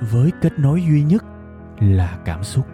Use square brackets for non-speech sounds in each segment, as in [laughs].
với kết nối duy nhất là cảm xúc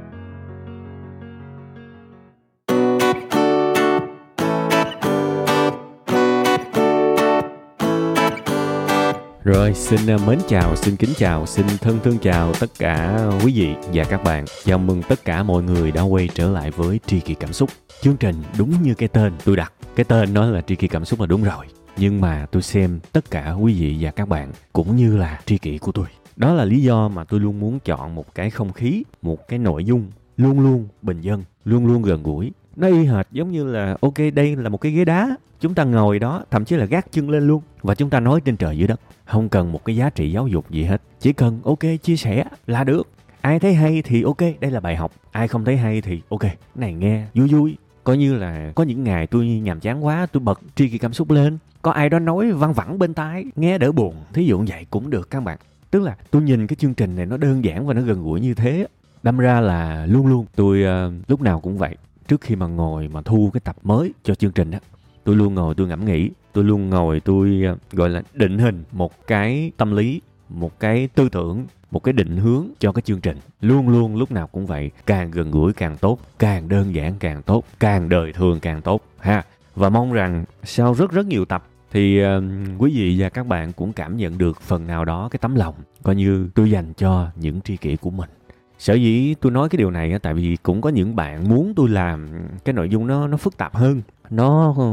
Rồi, xin à, mến chào, xin kính chào, xin thân thương chào tất cả quý vị và các bạn. Chào mừng tất cả mọi người đã quay trở lại với Tri Kỳ Cảm Xúc. Chương trình đúng như cái tên tôi đặt. Cái tên nói là Tri Kỳ Cảm Xúc là đúng rồi. Nhưng mà tôi xem tất cả quý vị và các bạn cũng như là tri kỷ của tôi. Đó là lý do mà tôi luôn muốn chọn một cái không khí, một cái nội dung luôn luôn bình dân, luôn luôn gần gũi. Nó y hệt giống như là ok đây là một cái ghế đá chúng ta ngồi đó thậm chí là gác chân lên luôn và chúng ta nói trên trời dưới đất. Không cần một cái giá trị giáo dục gì hết chỉ cần ok chia sẻ là được. Ai thấy hay thì ok đây là bài học. Ai không thấy hay thì ok này nghe vui vui. Coi như là có những ngày tôi nhàm chán quá tôi bật tri kỳ cảm xúc lên. Có ai đó nói văng vẳng bên tai nghe đỡ buồn. Thí dụ vậy cũng được các bạn tức là tôi nhìn cái chương trình này nó đơn giản và nó gần gũi như thế. Đâm ra là luôn luôn tôi uh, lúc nào cũng vậy. Trước khi mà ngồi mà thu cái tập mới cho chương trình á tôi luôn ngồi tôi ngẫm nghĩ tôi luôn ngồi tôi uh, gọi là định hình một cái tâm lý một cái tư tưởng một cái định hướng cho cái chương trình. Luôn luôn lúc nào cũng vậy càng gần gũi càng tốt càng đơn giản càng tốt càng đời thường càng tốt ha. Và mong rằng sau rất rất nhiều tập thì uh, quý vị và các bạn cũng cảm nhận được phần nào đó cái tấm lòng coi như tôi dành cho những tri kỷ của mình. Sở dĩ tôi nói cái điều này tại vì cũng có những bạn muốn tôi làm cái nội dung nó nó phức tạp hơn. Nó ờ,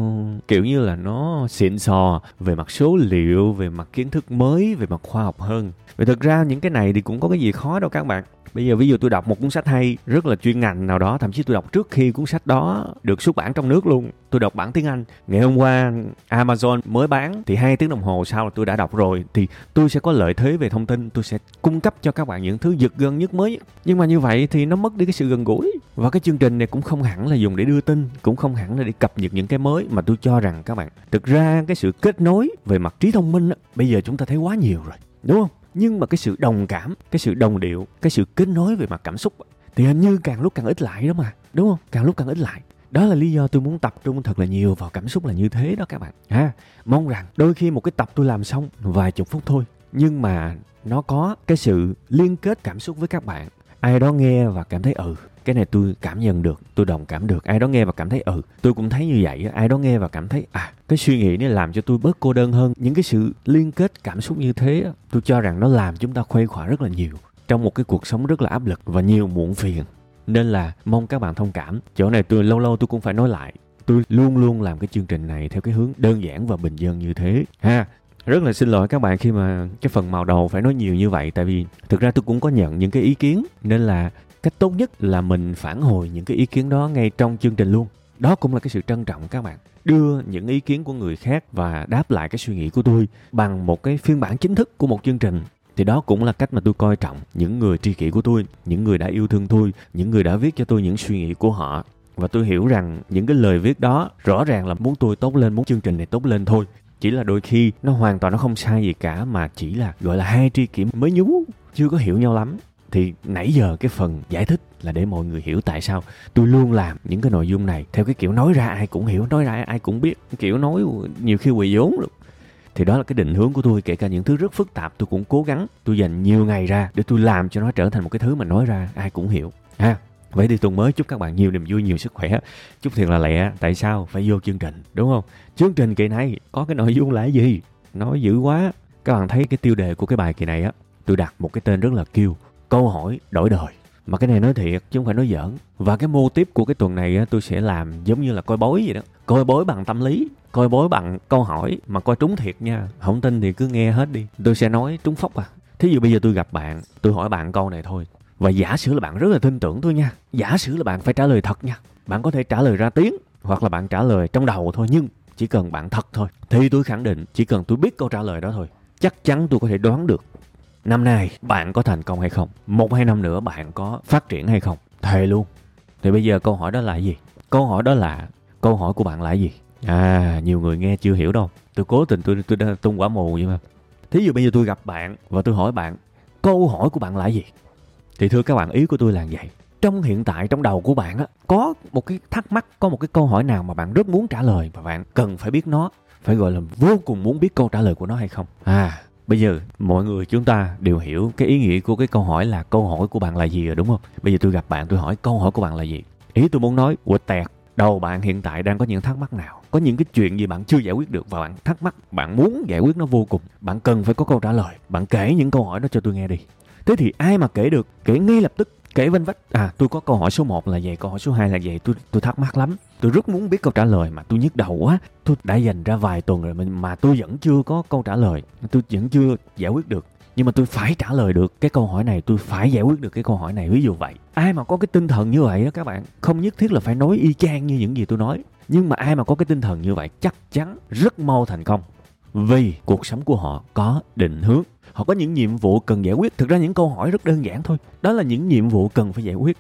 kiểu như là nó xịn sò về mặt số liệu về mặt kiến thức mới về mặt khoa học hơn. Vậy thực ra những cái này thì cũng có cái gì khó đâu các bạn bây giờ ví dụ tôi đọc một cuốn sách hay, rất là chuyên ngành nào đó, thậm chí tôi đọc trước khi cuốn sách đó được xuất bản trong nước luôn. Tôi đọc bản tiếng anh. Ngày hôm qua, amazon mới bán, thì hai tiếng đồng hồ sau là tôi đã đọc rồi. Thì tôi sẽ có lợi thế về thông tin, tôi sẽ cung cấp cho các bạn những thứ giật gân nhất mới. Nhưng mà như vậy thì nó mất đi cái sự gần gũi. Và cái chương trình này cũng không hẳn là dùng để đưa tin, cũng không hẳn là để cập nhật những cái mới mà tôi cho rằng các bạn. Thực ra cái sự kết nối về mặt trí thông minh bây giờ chúng ta thấy quá nhiều rồi, đúng không? Nhưng mà cái sự đồng cảm cái sự đồng điệu cái sự kết nối về mặt cảm xúc thì hình như càng lúc càng ít lại đó mà đúng không? Càng lúc càng ít lại. Đó là lý do tôi muốn tập trung thật là nhiều vào cảm xúc là như thế đó các bạn. Ha à, mong rằng đôi khi một cái tập tôi làm xong vài chục phút thôi nhưng mà nó có cái sự liên kết cảm xúc với các bạn ai đó nghe và cảm thấy ừ cái này tôi cảm nhận được, tôi đồng cảm được. Ai đó nghe và cảm thấy ừ tôi cũng thấy như vậy ai đó nghe và cảm thấy à cái suy nghĩ này làm cho tôi bớt cô đơn hơn. Những cái sự liên kết cảm xúc như thế tôi cho rằng nó làm chúng ta khuây khỏa rất là nhiều trong một cái cuộc sống rất là áp lực và nhiều muộn phiền. Nên là mong các bạn thông cảm. Chỗ này tôi, lâu lâu tôi cũng phải nói lại, tôi luôn luôn làm cái chương trình này theo cái hướng đơn giản và bình dân như thế. Ha rất là xin lỗi các bạn khi mà cái phần màu đầu phải nói nhiều như vậy, tại vì thực ra tôi cũng có nhận những cái ý kiến, nên là cách tốt nhất là mình phản hồi những cái ý kiến đó ngay trong chương trình luôn. Đó cũng là cái sự trân trọng các bạn. Đưa những ý kiến của người khác và đáp lại cái suy nghĩ của tôi bằng một cái phiên bản chính thức của một chương trình, thì đó cũng là cách mà tôi coi trọng những người tri kỷ của tôi, những người đã yêu thương tôi, những người đã viết cho tôi những suy nghĩ của họ. Và tôi hiểu rằng những cái lời viết đó rõ ràng là muốn tôi tốt lên, muốn chương trình này tốt lên thôi chỉ là đôi khi nó hoàn toàn nó không sai gì cả, mà chỉ là, gọi là, hai tri kỷ mới nhú, chưa có hiểu nhau lắm. Thì nãy giờ cái phần giải thích là để mọi người hiểu tại sao tôi luôn làm những cái nội dung này. Theo cái kiểu nói ra ai cũng hiểu, nói ra ai cũng biết. Kiểu nói nhiều khi quỳ vốn luôn thì đó là cái định hướng của tôi, kể cả những thứ rất phức tạp tôi cũng cố gắng. Tôi dành nhiều ngày ra để tôi làm cho nó trở thành một cái thứ mà nói ra ai cũng hiểu. Ha? Vậy thì tuần mới chúc các bạn nhiều niềm vui nhiều sức khỏe. Chúc thiệt là lẹ tại sao? Phải vô chương trình đúng không? Chương trình kỳ này có cái nội dung là gì? Nói dữ quá. Các bạn thấy cái tiêu đề của cái bài kỳ này á tôi đặt một cái tên rất là kêu câu hỏi đổi đời. Mà cái này nói thiệt chứ không phải nói giỡn. Và cái mô tiếp của cái tuần này á, tôi sẽ làm giống như là coi bói vậy đó. Coi bói bằng tâm lý coi bói bằng câu hỏi mà coi trúng thiệt nha. Không tin thì cứ nghe hết đi. Tôi sẽ nói trúng phóc à. Thí dụ bây giờ tôi gặp bạn tôi hỏi bạn câu này thôi và giả sử là bạn rất là tin tưởng tôi nha. Giả sử là bạn phải trả lời thật nha. Bạn có thể trả lời ra tiếng hoặc là bạn trả lời trong đầu thôi nhưng chỉ cần bạn thật thôi thì tôi khẳng định chỉ cần tôi biết câu trả lời đó thôi chắc chắn tôi có thể đoán được năm nay bạn có thành công hay không một hai năm nữa bạn có phát triển hay không. Thề luôn. Thì bây giờ câu hỏi đó là gì? Câu hỏi đó là câu hỏi của bạn là gì? À nhiều người nghe chưa hiểu đâu. Tôi cố tình tôi tôi, tôi tung quả mù vậy mà. Thí dụ bây giờ tôi gặp bạn và tôi hỏi bạn câu hỏi của bạn là gì? Thì thưa các bạn, ý của tôi là vậy. Trong hiện tại, trong đầu của bạn á, có một cái thắc mắc, có một cái câu hỏi nào mà bạn rất muốn trả lời và bạn cần phải biết nó, phải gọi là vô cùng muốn biết câu trả lời của nó hay không? À bây giờ mọi người chúng ta đều hiểu cái ý nghĩa của cái câu hỏi là câu hỏi của bạn là gì rồi, đúng không? Bây giờ tôi gặp bạn, tôi hỏi câu hỏi của bạn là gì? Ý tôi muốn nói, quệt tẹt, đầu bạn hiện tại đang có những thắc mắc nào? Có những cái chuyện gì bạn chưa giải quyết được và bạn thắc mắc, bạn muốn giải quyết nó vô cùng. Bạn cần phải có câu trả lời. Bạn kể những câu hỏi đó cho tôi nghe đi thế thì ai mà kể được? Kể ngay lập tức. Kể vân vách. À tôi có câu hỏi số 1 là vậy, câu hỏi số 2 là vậy. Tôi tôi thắc mắc lắm. Tôi rất muốn biết câu trả lời mà tôi nhức đầu quá. Tôi đã dành ra vài tuần rồi mà tôi vẫn chưa có câu trả lời. Tôi vẫn chưa giải quyết được. Nhưng mà tôi phải trả lời được cái câu hỏi này. Tôi phải giải quyết được cái câu hỏi này. Ví dụ vậy. Ai mà có cái tinh thần như vậy đó các bạn, không nhất thiết là phải nói y chang như những gì tôi nói. Nhưng mà ai mà có cái tinh thần như vậy, chắc chắn rất mau thành công vì cuộc sống của họ có định hướng. Họ có những nhiệm vụ cần giải quyết. Thực ra những câu hỏi rất đơn giản thôi. Đó là những nhiệm vụ cần phải giải quyết.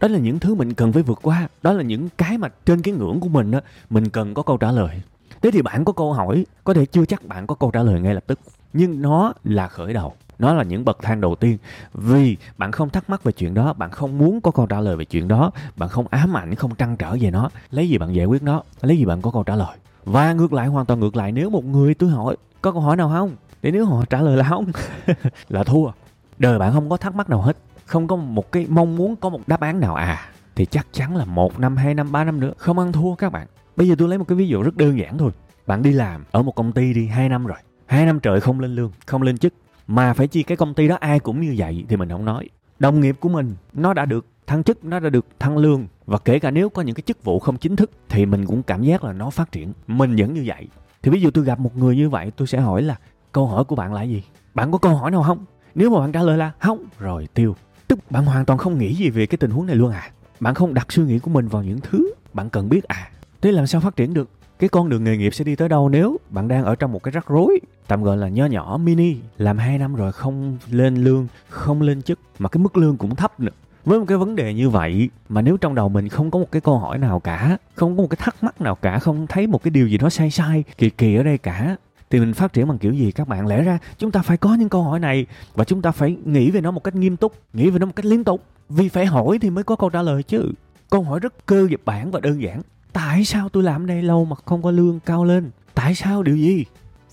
Đó là những thứ mình cần phải vượt qua. Đó là những cái mà trên cái ngưỡng của mình á, mình cần có câu trả lời. Thế thì bạn có câu hỏi, có thể chưa chắc bạn có câu trả lời ngay lập tức. Nhưng nó là khởi đầu. Nó là những bậc thang đầu tiên. Vì bạn không thắc mắc về chuyện đó, bạn không muốn có câu trả lời về chuyện đó, bạn không ám ảnh, không trăn trở về nó. Lấy gì bạn giải quyết nó? Lấy gì bạn có câu trả lời? Và ngược lại, hoàn toàn ngược lại, nếu một người tôi hỏi, có câu hỏi nào không? Để nếu họ trả lời là không, [laughs] là thua. Đời bạn không có thắc mắc nào hết, không có một cái mong muốn, có một đáp án nào à thì chắc chắn là một năm, hai năm, ba năm nữa không ăn thua các bạn. Bây giờ tôi lấy một cái ví dụ rất đơn giản thôi. Bạn đi làm ở một công ty đi hai năm rồi, hai năm trời không lên lương, không lên chức, mà phải chi cái công ty đó ai cũng như vậy thì mình không nói. Đồng nghiệp của mình, nó đã được thăng chức nó đã được thăng lương. Và kể cả nếu có những cái chức vụ không chính thức, thì mình cũng cảm giác là nó phát triển. Mình vẫn như vậy. Thì ví dụ tôi gặp một người như vậy, tôi sẽ hỏi là, câu hỏi của bạn là gì? Bạn có câu hỏi nào không? Nếu mà bạn trả lời là, không. Rồi tiêu. Tức bạn hoàn toàn không nghĩ gì về cái tình huống này luôn à? Bạn không đặt suy nghĩ của mình vào những thứ bạn cần biết à? Thế làm sao phát triển được? Cái con đường nghề nghiệp sẽ đi tới đâu nếu bạn đang ở trong một cái rắc rối? Tạm gọi là nho nhỏ, mini, làm 2 năm rồi không lên lương, không lên chức, mà cái mức lương cũng thấp nữa với một cái vấn đề như vậy, mà nếu trong đầu mình không có một cái câu hỏi nào cả, không có một cái thắc mắc nào cả, không thấy một cái điều gì đó sai sai, kỳ kỳ ở đây cả, thì mình phát triển bằng kiểu gì? Các bạn, lẽ ra chúng ta phải có những câu hỏi này, và chúng ta phải nghĩ về nó một cách nghiêm túc, nghĩ về nó một cách liên tục. Vì phải hỏi thì mới có câu trả lời chứ. Câu hỏi rất cơ bản và đơn giản. Tại sao tôi làm đây lâu mà không có lương cao lên? Tại sao, điều gì?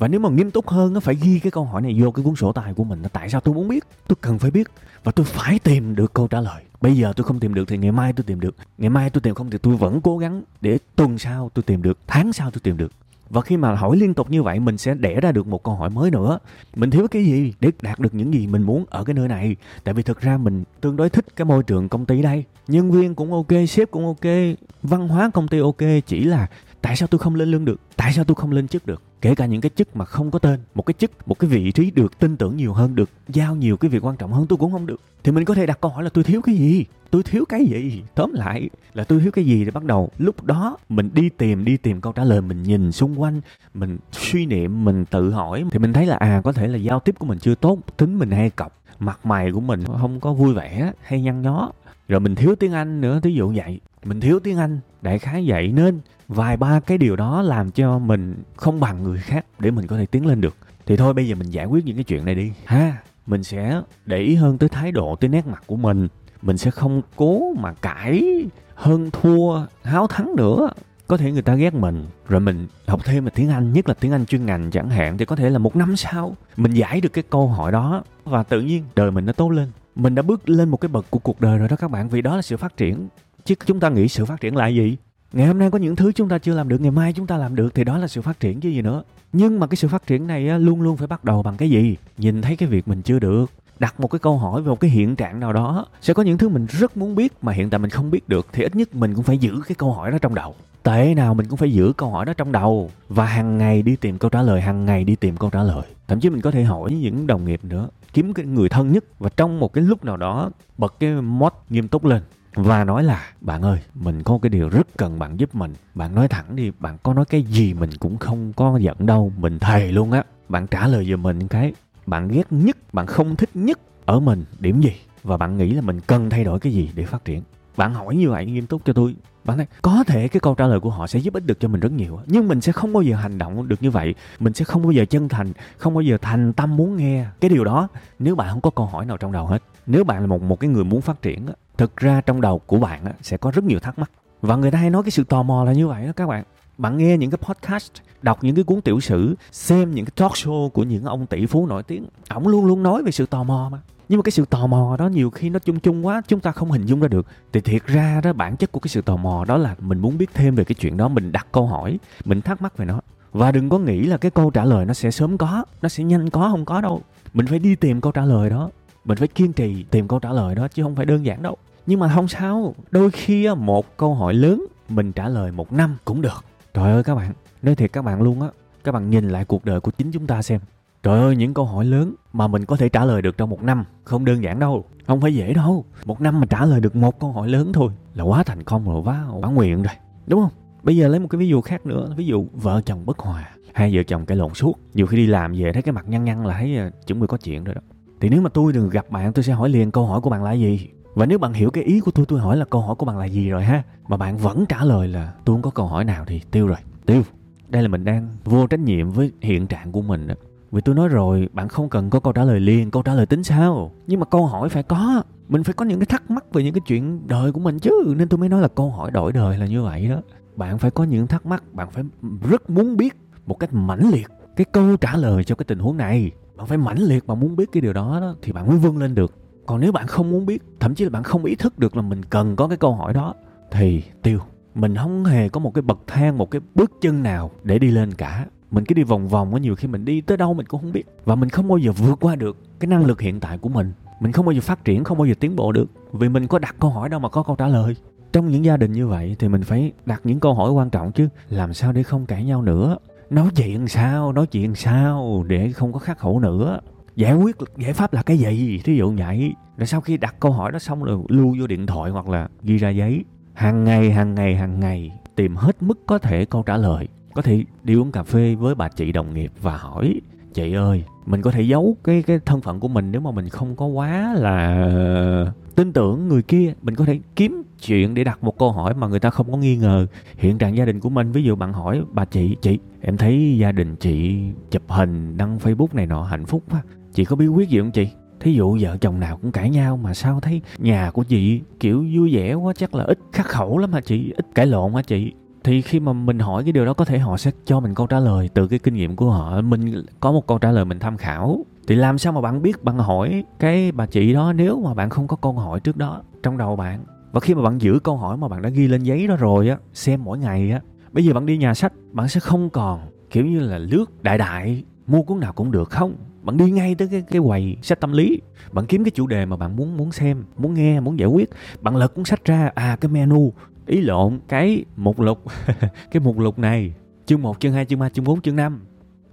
Và nếu mà nghiêm túc hơn nó phải ghi cái câu hỏi này vô cái cuốn sổ tài của mình là tại sao tôi muốn biết? Tôi cần phải biết và tôi phải tìm được câu trả lời. Bây giờ tôi không tìm được thì ngày mai tôi tìm được. Ngày mai tôi tìm không thì tôi vẫn cố gắng để tuần sau tôi tìm được, tháng sau tôi tìm được. Và khi mà hỏi liên tục như vậy, mình sẽ đẻ ra được một câu hỏi mới nữa. Mình thiếu cái gì để đạt được những gì mình muốn ở cái nơi này? Tại vì thực ra mình tương đối thích cái môi trường công ty đây. Nhân viên cũng ok, sếp cũng ok, văn hóa công ty ok, chỉ là tại sao tôi không lên lương được? Tại sao tôi không lên chức được? Kể cả những cái chức mà không có tên, một cái chức, một cái vị trí được tin tưởng nhiều hơn, được giao nhiều cái việc quan trọng hơn, tôi cũng không được. Thì mình có thể đặt câu hỏi là tôi thiếu cái gì? Tôi thiếu cái gì? Tóm lại là tôi thiếu cái gì để bắt đầu. Lúc đó mình đi tìm đi tìm câu trả lời, mình nhìn xung quanh, mình suy niệm, mình tự hỏi. Thì mình thấy là à có thể là giao tiếp của mình chưa tốt, tính mình hay cọc, mặt mày của mình không có vui vẻ, hay nhăn nhó. Rồi mình thiếu tiếng anh nữa, thí dụ vậy. Mình thiếu tiếng anh, đại khái vậy. Nên vài ba cái điều đó làm cho mình không bằng người khác để mình có thể tiến lên được. Thì thôi, bây giờ mình giải quyết những cái chuyện này đi. Ha, mình sẽ để ý hơn tới thái độ, tới nét mặt của mình. Mình sẽ không cố mà cãi, hơn thua, háo thắng nữa. Có thể người ta ghét mình, rồi mình học thêm về tiếng Anh, nhất là tiếng Anh chuyên ngành chẳng hạn, thì có thể là một năm sau mình giải được cái câu hỏi đó và tự nhiên đời mình nó tốt lên. Mình đã bước lên một cái bậc của cuộc đời rồi đó các bạn, vì đó là sự phát triển. Chứ chúng ta nghĩ sự phát triển là gì? Ngày hôm nay có những thứ chúng ta chưa làm được, ngày mai chúng ta làm được thì đó là sự phát triển chứ gì nữa. Nhưng mà cái sự phát triển này luôn luôn phải bắt đầu bằng cái gì? Nhìn thấy cái việc mình chưa được, đặt một cái câu hỏi về một cái hiện trạng nào đó, sẽ có những thứ mình rất muốn biết mà hiện tại mình không biết được thì ít nhất mình cũng phải giữ cái câu hỏi đó trong đầu. Tệ nào mình cũng phải giữ câu hỏi đó trong đầu và hàng ngày đi tìm câu trả lời, hàng ngày đi tìm câu trả lời. Thậm chí mình có thể hỏi những đồng nghiệp nữa, kiếm cái người thân nhất và trong một cái lúc nào đó bật cái mod nghiêm túc lên và nói là, bạn ơi, mình có cái điều rất cần bạn giúp mình. Bạn nói thẳng đi, bạn có nói cái gì mình cũng không có giận đâu, mình thề luôn á. Bạn trả lời giùm mình cái, bạn ghét nhất, bạn không thích nhất ở mình, điểm gì? Và bạn nghĩ là mình cần thay đổi cái gì để phát triển? Bạn hỏi như vậy nghiêm túc cho tôi. Bạn thấy có thể cái câu trả lời của họ sẽ giúp ích được cho mình rất nhiều nhưng mình sẽ không bao giờ hành động được như vậy. Mình sẽ không bao giờ chân thành, không bao giờ thành tâm muốn nghe cái điều đó. Nếu bạn không có câu hỏi nào trong đầu hết, nếu bạn là một một cái người muốn phát triển thực ra trong đầu của bạn sẽ có rất nhiều thắc mắc. Và người ta hay nói cái sự tò mò là như vậy đó các bạn. Bạn nghe những cái podcast, đọc những cái cuốn tiểu sử, xem những cái talk show của những ông tỷ phú nổi tiếng, ổng luôn luôn nói về sự tò mò mà nhưng mà cái sự tò mò đó nhiều khi nó chung chung quá, chúng ta không hình dung ra được. Thì thiệt ra đó, bản chất của cái sự tò mò đó là mình muốn biết thêm về cái chuyện đó, mình đặt câu hỏi, mình thắc mắc về nó. Và đừng có nghĩ là cái câu trả lời nó sẽ sớm có, nó sẽ nhanh có, không có đâu. Mình phải đi tìm câu trả lời đó. Mình phải kiên trì tìm câu trả lời đó chứ không phải đơn giản đâu. Nhưng mà không sao, đôi khi một câu hỏi lớn, mình trả lời một năm cũng được. Trời ơi các bạn, nói thiệt các bạn luôn á, các bạn nhìn lại cuộc đời của chính chúng ta xem. Trời ơi, những câu hỏi lớn mà mình có thể trả lời được trong một năm không đơn giản đâu. Không phải dễ đâu. Một năm mà trả lời được một câu hỏi lớn thôi là quá thành công rồi, quá quá nguyện rồi. Đúng không? Bây giờ lấy một cái ví dụ khác nữa. Ví dụ vợ chồng bất hòa, hai vợ chồng cãi lộn suốt. Nhiều khi đi làm về thấy cái mặt nhăn nhăn là thấy à, chuẩn bị có chuyện rồi đó. Thì nếu mà tôi được gặp bạn tôi sẽ hỏi liền câu hỏi của bạn là gì. Và nếu bạn hiểu cái ý của tôi, tôi hỏi là câu hỏi của bạn là gì rồi ha. Mà bạn vẫn trả lời là tôi không có câu hỏi nào thì tiêu rồi. Tiêu. Đây là mình đang vô trách nhiệm với hiện trạng của mình đó vì tôi nói rồi, bạn không cần có câu trả lời liền, câu trả lời tính sao. Nhưng mà câu hỏi phải có. Mình phải có những cái thắc mắc về những cái chuyện đời của mình chứ. Nên tôi mới nói là câu hỏi đổi đời là như vậy đó. Bạn phải có những thắc mắc, bạn phải rất muốn biết một cách mãnh liệt cái câu trả lời cho cái tình huống này. Bạn phải mãnh liệt mà muốn biết cái điều đó, đó thì bạn mới vươn lên được. Còn nếu bạn không muốn biết, thậm chí là bạn không ý thức được là mình cần có cái câu hỏi đó, thì tiêu. Mình không hề có một cái bậc thang, một cái bước chân nào để đi lên cả mình cứ đi vòng vòng á nhiều khi mình đi tới đâu mình cũng không biết. Và mình không bao giờ vượt qua được cái năng lực hiện tại của mình. Mình không bao giờ phát triển, không bao giờ tiến bộ được. Vì mình có đặt câu hỏi đâu mà có câu trả lời. Trong những gia đình như vậy thì mình phải đặt những câu hỏi quan trọng chứ. Làm sao để không cãi nhau nữa? Nói chuyện sao, nói chuyện sao để không có khắc khẩu nữa? Giải quyết, giải pháp là cái gì? Thí dụ vậy. Rồi sau khi đặt câu hỏi đó xong rồi lưu vô điện thoại hoặc là ghi ra giấy. Hàng ngày hàng ngày hàng ngày tìm hết mức có thể câu trả lời có thể đi uống cà phê với bà chị đồng nghiệp và hỏi, chị ơi, mình có thể giấu cái cái thân phận của mình nếu mà mình không có quá là tin tưởng người kia. Mình có thể kiếm chuyện để đặt một câu hỏi mà người ta không có nghi ngờ hiện trạng gia đình của mình. Ví dụ bạn hỏi, bà chị chị, em thấy gia đình chị chụp hình, đăng facebook này nọ, hạnh phúc quá. Chị có bí quyết gì không chị? Thí dụ vợ chồng nào cũng cãi nhau mà sao thấy nhà của chị kiểu vui vẻ quá, chắc là ít khắc khẩu lắm hả chị? Ít cãi lộn hả chị? Thì khi mà mình hỏi cái điều đó, có thể họ sẽ cho mình câu trả lời từ cái kinh nghiệm của họ. Mình có một câu trả lời mình tham khảo. Thì làm sao mà bạn biết, bạn hỏi cái bà chị đó nếu mà bạn không có câu hỏi trước đó trong đầu bạn? Và khi mà bạn giữ câu hỏi mà bạn đã ghi lên giấy đó rồi á, xem mỗi ngày á, bây giờ bạn đi nhà sách, bạn sẽ không còn kiểu như là lướt đại đại, mua cuốn nào cũng được, không. Bạn đi ngay tới cái cái quầy sách tâm lý, bạn kiếm cái chủ đề mà bạn muốn muốn xem, muốn nghe, muốn giải quyết. Bạn lật cuốn sách ra à cái menu ý lộn cái mục lục [laughs] cái mục lục này chương 1, chương 2, chương 3, chương 4, chương 5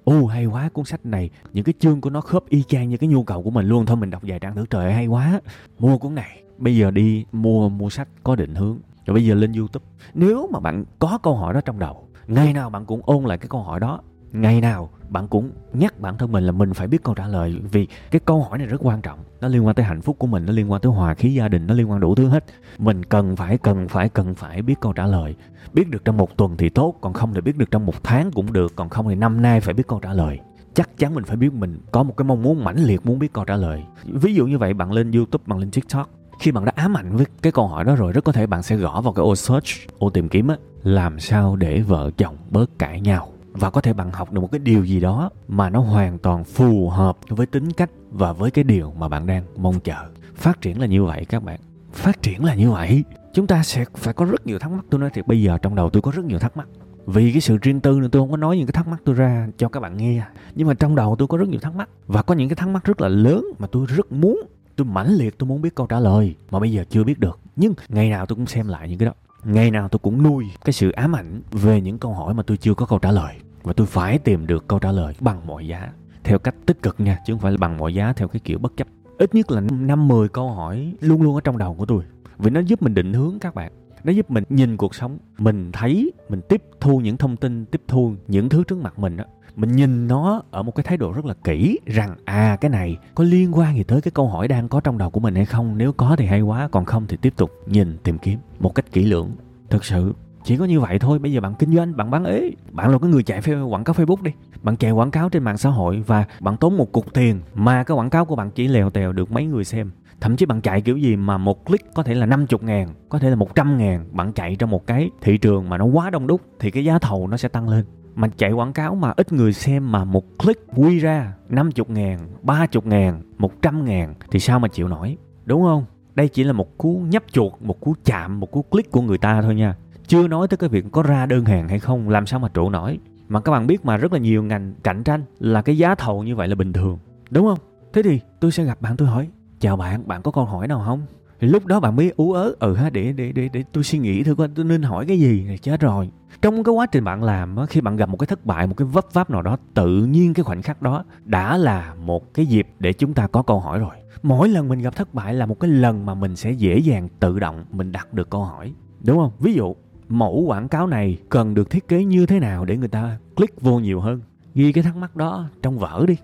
Ồ hay quá cuốn sách này Những cái chương của nó khớp y chang như cái nhu cầu của mình luôn. Thôi mình đọc vài trang thử trời hay quá. Mua cuốn này Bây giờ đi mua mua sách có định hướng. Rồi bây giờ lên Youtube. Nếu mà bạn có câu hỏi đó trong đầu Ngày nào bạn cũng ôn lại cái câu hỏi đó. Ngày nào bạn cũng nhắc bản thân mình là mình phải biết câu trả lời vì cái câu hỏi này rất quan trọng. Nó liên quan tới hạnh phúc của mình, nó liên quan tới hòa khí gia đình, nó liên quan đủ thứ hết. Mình cần phải cần phải cần phải biết câu trả lời. Biết được trong một tuần thì tốt, còn không thì biết được trong một tháng cũng được, còn không thì năm nay phải biết câu trả lời. Chắc chắn mình phải biết mình có một cái mong muốn mãnh liệt muốn biết câu trả lời. Ví dụ như vậy, bạn lên youtube, bạn lên tiktok. Khi bạn đã ám ảnh với cái câu hỏi đó rồi, rất có thể bạn sẽ gõ vào cái ô search, ô tìm kiếm á, làm sao để vợ chồng bớt cãi nhau và có thể bạn học được một cái điều gì đó mà nó hoàn toàn phù hợp với tính cách và với cái điều mà bạn đang mong chờ. Phát triển là như vậy các bạn. Phát triển là như vậy. Chúng ta sẽ phải có rất nhiều thắc mắc, tôi nói thiệt, bây giờ trong đầu tôi có rất nhiều thắc mắc. Vì cái sự riêng tư nên tôi không có nói những cái thắc mắc tôi ra cho các bạn nghe. Nhưng mà trong đầu tôi có rất nhiều thắc mắc. Và có những cái thắc mắc rất là lớn mà tôi rất muốn, tôi mãnh liệt, tôi muốn biết câu trả lời mà bây giờ chưa biết được. Nhưng ngày nào tôi cũng xem lại những cái đó ngày nào tôi cũng nuôi cái sự ám ảnh về những câu hỏi mà tôi chưa có câu trả lời. Và tôi phải tìm được câu trả lời bằng mọi giá, theo cách tích cực nha, chứ không phải là bằng mọi giá theo cái kiểu bất chấp. Ít nhất là năm, mười câu hỏi luôn luôn ở trong đầu của tôi, vì nó giúp mình định hướng các bạn. Nó giúp mình nhìn cuộc sống, mình thấy, mình tiếp thu những thông tin, tiếp thu những thứ trước mặt mình đó mình nhìn nó ở một cái thái độ rất là kỹ rằng à cái này có liên quan gì tới cái câu hỏi đang có trong đầu của mình hay không? Nếu có thì hay quá, còn không thì tiếp tục nhìn, tìm kiếm một cách kỹ lưỡng. Thực sự, chỉ có như vậy thôi. Bây giờ bạn kinh doanh, bạn bán ế, bạn là cái người chạy quảng cáo facebook đi. Bạn chạy quảng cáo trên mạng xã hội và bạn tốn một cục tiền mà cái quảng cáo của bạn chỉ lèo tèo được mấy người xem. Thậm chí bạn chạy kiểu gì mà một click có thể là 50 ngàn, có thể là 100 ngàn, bạn chạy trong một cái thị trường mà nó quá đông đúc thì cái giá thầu nó sẽ tăng lên mà chạy quảng cáo mà ít người xem mà một click quy ra 50 ngàn, 30 ngàn, 100 ngàn thì sao mà chịu nổi, đúng không? Đây chỉ là một cú nhấp chuột, một cú chạm, một cú click của người ta thôi nha. Chưa nói tới cái việc có ra đơn hàng hay không, làm sao mà trụ nổi. Mà các bạn biết mà rất là nhiều ngành cạnh tranh là cái giá thầu như vậy là bình thường, đúng không? Thế thì tôi sẽ gặp bạn tôi hỏi, chào bạn, bạn có câu hỏi nào không? Thì lúc đó bạn mới ú ớ ừ ha, để để để để tôi suy nghĩ thử coi, tôi nên hỏi cái gì này chết rồi. Trong cái quá trình bạn làm khi bạn gặp một cái thất bại, một cái vấp váp nào đó, tự nhiên cái khoảnh khắc đó đã là một cái dịp để chúng ta có câu hỏi rồi. Mỗi lần mình gặp thất bại là một cái lần mà mình sẽ dễ dàng tự động mình đặt được câu hỏi, đúng không? Ví dụ, mẫu quảng cáo này cần được thiết kế như thế nào để người ta click vô nhiều hơn? Ghi cái thắc mắc đó trong vở đi,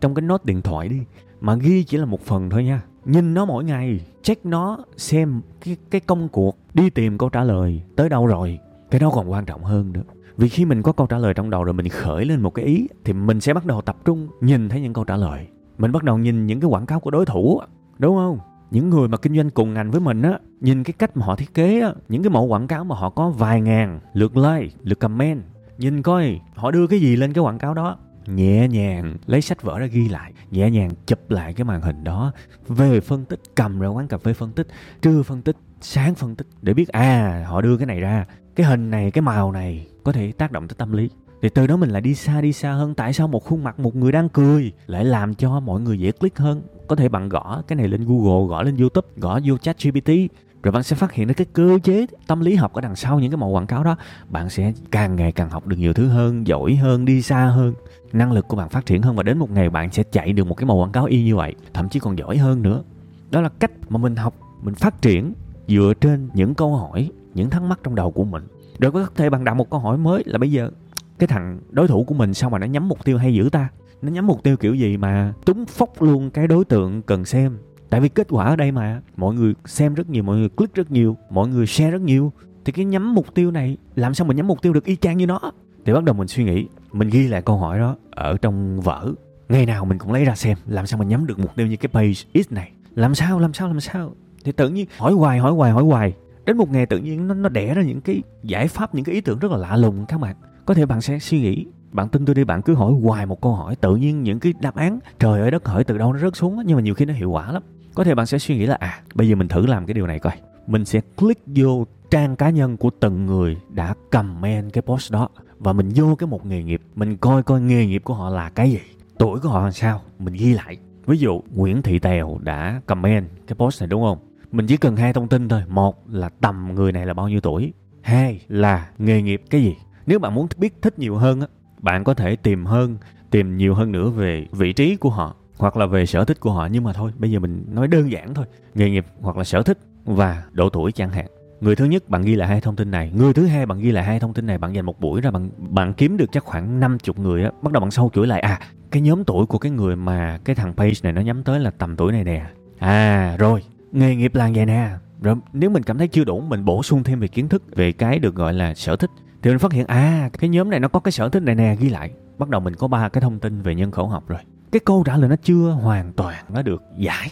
trong cái nốt điện thoại đi, mà ghi chỉ là một phần thôi nha nhìn nó mỗi ngày, check nó, xem cái cái công cuộc, đi tìm câu trả lời tới đâu rồi, cái đó còn quan trọng hơn nữa. Vì khi mình có câu trả lời trong đầu rồi mình khởi lên một cái ý, thì mình sẽ bắt đầu tập trung nhìn thấy những câu trả lời. Mình bắt đầu nhìn những cái quảng cáo của đối thủ đúng không? Những người mà kinh doanh cùng ngành với mình á, nhìn cái cách mà họ thiết kế á, những cái mẫu quảng cáo mà họ có vài ngàn lượt like, lượt comment, nhìn coi họ đưa cái gì lên cái quảng cáo đó nhẹ nhàng, lấy sách vở ra ghi lại. Nhẹ nhàng chụp lại cái màn hình đó. Về phân tích, cầm ra quán cà phê phân tích, trưa phân tích, sáng phân tích để biết à họ đưa cái này ra. Cái hình này, cái màu này có thể tác động tới tâm lý. Thì từ đó mình lại đi xa đi xa hơn. Tại sao một khuôn mặt một người đang cười lại làm cho mọi người dễ click hơn? Có thể bạn gõ cái này lên google, gõ lên youtube, gõ vô chat gpt rồi bạn sẽ phát hiện ra cái cơ chế tâm lý học ở đằng sau những cái mẫu quảng cáo đó. Bạn sẽ càng ngày càng học được nhiều thứ hơn, giỏi hơn, đi xa hơn năng lực của bạn phát triển hơn và đến một ngày bạn sẽ chạy được một cái màu quảng cáo y như vậy, thậm chí còn giỏi hơn nữa. Đó là cách mà mình học, mình phát triển dựa trên những câu hỏi, những thắc mắc trong đầu của mình. Rồi có thể bạn đặt một câu hỏi mới là bây giờ, cái thằng đối thủ của mình sao mà nó nhắm mục tiêu hay dữ ta? Nó nhắm mục tiêu kiểu gì mà túng phốc luôn cái đối tượng cần xem? Tại vì kết quả ở đây mà, mọi người xem rất nhiều, mọi người click rất nhiều, mọi người share rất nhiều, thì cái nhắm mục tiêu này, làm sao mình nhắm mục tiêu được y chang như nó? Thì bắt đầu mình suy nghĩ, mình ghi lại câu hỏi đó ở trong vở. Ngày nào mình cũng lấy ra xem, làm sao mình nhắm được mục tiêu như cái page x này? Làm sao làm sao làm sao? Thì tự nhiên hỏi hoài hỏi hoài hỏi hoài. Đến một ngày tự nhiên nó nó đẻ ra những cái giải pháp, những cái ý tưởng rất là lạ lùng các bạn. Có thể bạn sẽ suy nghĩ, bạn tin tôi đi, bạn cứ hỏi hoài một câu hỏi, tự nhiên những cái đáp án, trời ơi, đất hỡi từ đâu nó rớt xuống nhưng mà nhiều khi nó hiệu quả lắm. Có thể bạn sẽ suy nghĩ là à bây giờ mình thử làm cái điều này coi. Mình sẽ click vô trang cá nhân của từng người đã comment cái post đó và mình vô cái một nghề nghiệp, mình coi coi nghề nghiệp của họ là cái gì, tuổi của họ làm sao, mình ghi lại. Ví dụ, nguyễn thị tèo đã comment cái post này, đúng không? Mình chỉ cần hai thông tin thôi. Một là tầm người này là bao nhiêu tuổi? Hai là nghề nghiệp cái gì? Nếu bạn muốn biết thích nhiều hơn á, bạn có thể tìm hơn, tìm nhiều hơn nữa về vị trí của họ, hoặc là về sở thích của họ. Nhưng mà thôi, bây giờ mình nói đơn giản thôi. Nghề nghiệp hoặc là sở thích và độ tuổi chẳng hạn người thứ nhất bạn ghi lại hai thông tin này. Người thứ hai bạn ghi lại hai thông tin này, bạn dành một buổi ra bạn bạn kiếm được chắc khoảng 50 người á. Bắt đầu bạn sâu chuỗi lại à cái nhóm tuổi của cái người mà cái thằng page này nó nhắm tới là tầm tuổi này nè. À rồi, nghề nghiệp là vậy nè. Rồi, nếu mình cảm thấy chưa đủ, mình bổ sung thêm về kiến thức về cái được gọi là sở thích, thì mình phát hiện à cái nhóm này nó có cái sở thích này nè, ghi lại. Bắt đầu mình có ba cái thông tin về nhân khẩu học rồi. Cái câu trả lời nó chưa hoàn toàn nó được giải,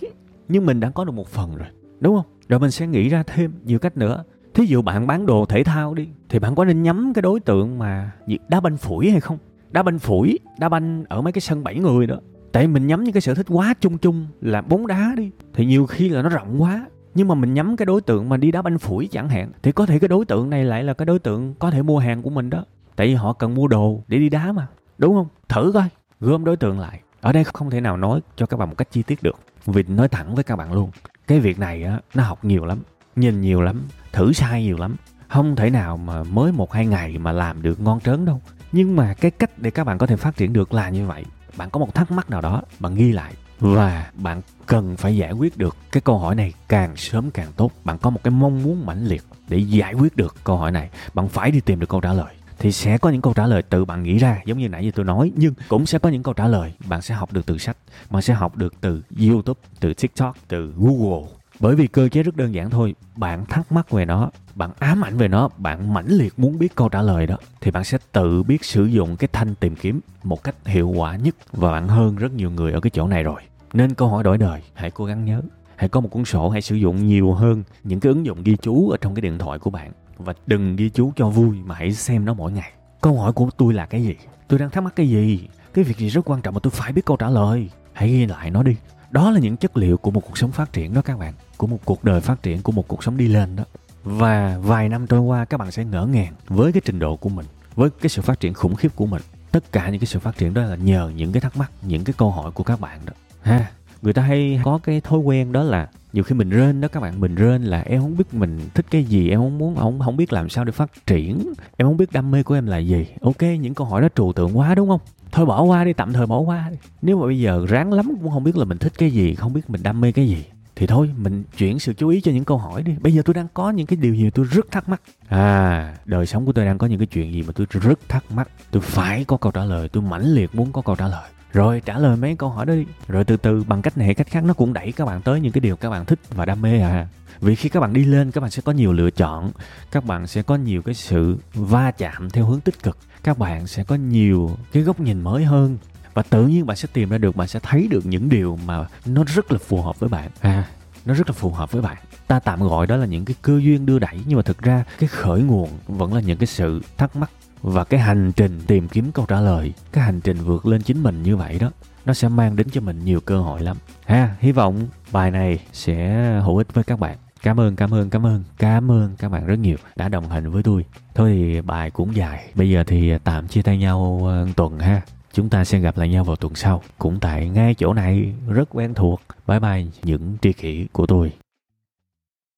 nhưng mình đã có được một phần rồi. Đúng không? Rồi mình sẽ nghĩ ra thêm nhiều cách nữa. Thí dụ bạn bán đồ thể thao đi, thì bạn có nên nhắm cái đối tượng mà đá banh phủi hay không? Đá banh phủi, đá banh ở mấy cái sân bảy người đó. Tại mình nhắm những cái sở thích quá chung chung là bóng đá đi, thì nhiều khi là nó rộng quá. Nhưng mà mình nhắm cái đối tượng mà đi đá banh phủi chẳng hạn, thì có thể cái đối tượng này lại là cái đối tượng có thể mua hàng của mình đó. Tại vì họ cần mua đồ để đi đá mà, đúng không? Thử coi, gom đối tượng lại. Ở đây không thể nào nói cho các bạn một cách chi tiết được. Vì nói thẳng với các bạn luôn cái việc này á, nó học nhiều lắm, nhìn nhiều lắm, thử sai nhiều lắm. Không thể nào mà mới một hai ngày mà làm được ngon trớn đâu. Nhưng mà cái cách để các bạn có thể phát triển được là như vậy. Bạn có một thắc mắc nào đó, bạn ghi lại. Và bạn cần phải giải quyết được cái câu hỏi này càng sớm càng tốt. Bạn có một cái mong muốn mãnh liệt để giải quyết được câu hỏi này. Bạn phải đi tìm được câu trả lời thì sẽ có những câu trả lời tự bạn nghĩ ra, giống như nãy giờ tôi nói, nhưng cũng sẽ có những câu trả lời. Bạn sẽ học được từ sách, bạn sẽ học được từ youtube, từ tiktok, từ google. Bởi vì cơ chế rất đơn giản thôi, bạn thắc mắc về nó, bạn ám ảnh về nó, bạn mãnh liệt muốn biết câu trả lời đó, thì bạn sẽ tự biết sử dụng cái thanh tìm kiếm một cách hiệu quả nhất và bạn hơn rất nhiều người ở cái chỗ này rồi. Nên câu hỏi đổi đời, hãy cố gắng nhớ. Hãy có một cuốn sổ, hãy sử dụng nhiều hơn những cái ứng dụng ghi chú ở trong cái điện thoại của bạn và đừng ghi chú cho vui mà hãy xem nó mỗi ngày. Câu hỏi của tôi là cái gì? Tôi đang thắc mắc cái gì? Cái việc gì rất quan trọng mà tôi phải biết câu trả lời? Hãy ghi lại nó đi. Đó là những chất liệu của một cuộc sống phát triển đó các bạn. Của một cuộc đời phát triển, của một cuộc sống đi lên đó. Và vài năm trôi qua, các bạn sẽ ngỡ ngàng với cái trình độ của mình, với cái sự phát triển khủng khiếp của mình. Tất cả những cái sự phát triển đó là nhờ những cái thắc mắc, những cái câu hỏi của các bạn đó. Ha, người ta hay có cái thói quen đó là nhiều khi mình rên đó các bạn, mình rên là em không biết mình thích cái gì, em không muốn, không không biết làm sao để phát triển. Em không biết đam mê của em là gì. Ok, những câu hỏi đó trừu tượng quá, đúng không? Thôi bỏ qua đi, tạm thời bỏ qua đi. Nếu mà bây giờ ráng lắm cũng không biết là mình thích cái gì, không biết mình đam mê cái gì, thì thôi, mình chuyển sự chú ý cho những câu hỏi đi. Bây giờ tôi đang có những cái điều gì tôi rất thắc mắc. À đời sống của tôi đang có những cái chuyện gì mà tôi rất thắc mắc. Tôi phải có câu trả lời, tôi mãnh liệt muốn có câu trả lời rồi trả lời mấy câu hỏi đó đi. Rồi từ từ, bằng cách này hay cách khác, nó cũng đẩy các bạn tới những cái điều các bạn thích và đam mê à. Vì khi các bạn đi lên, các bạn sẽ có nhiều lựa chọn, các bạn sẽ có nhiều cái sự va chạm theo hướng tích cực, các bạn sẽ có nhiều cái góc nhìn mới hơn và tự nhiên bạn sẽ tìm ra được, bạn sẽ thấy được những điều mà nó rất là phù hợp với bạn. À nó rất là phù hợp với bạn. Ta tạm gọi đó là những cái cơ duyên đưa đẩy, nhưng mà thực ra cái khởi nguồn vẫn là những cái sự thắc mắc và cái hành trình tìm kiếm câu trả lời, cái hành trình vượt lên chính mình như vậy đó, nó sẽ mang đến cho mình nhiều cơ hội lắm. Ha, hy vọng bài này sẽ hữu ích với các bạn. Cảm ơn cảm ơn cảm ơn cảm ơn các bạn rất nhiều đã đồng hành với tôi. Thôi thì bài cũng dài. Bây giờ thì tạm chia tay nhau ờ, tuần ha. Chúng ta sẽ gặp lại nhau vào tuần sau. Cũng tại ngay chỗ này, rất quen thuộc. Bye bye những tri kỷ của tôi.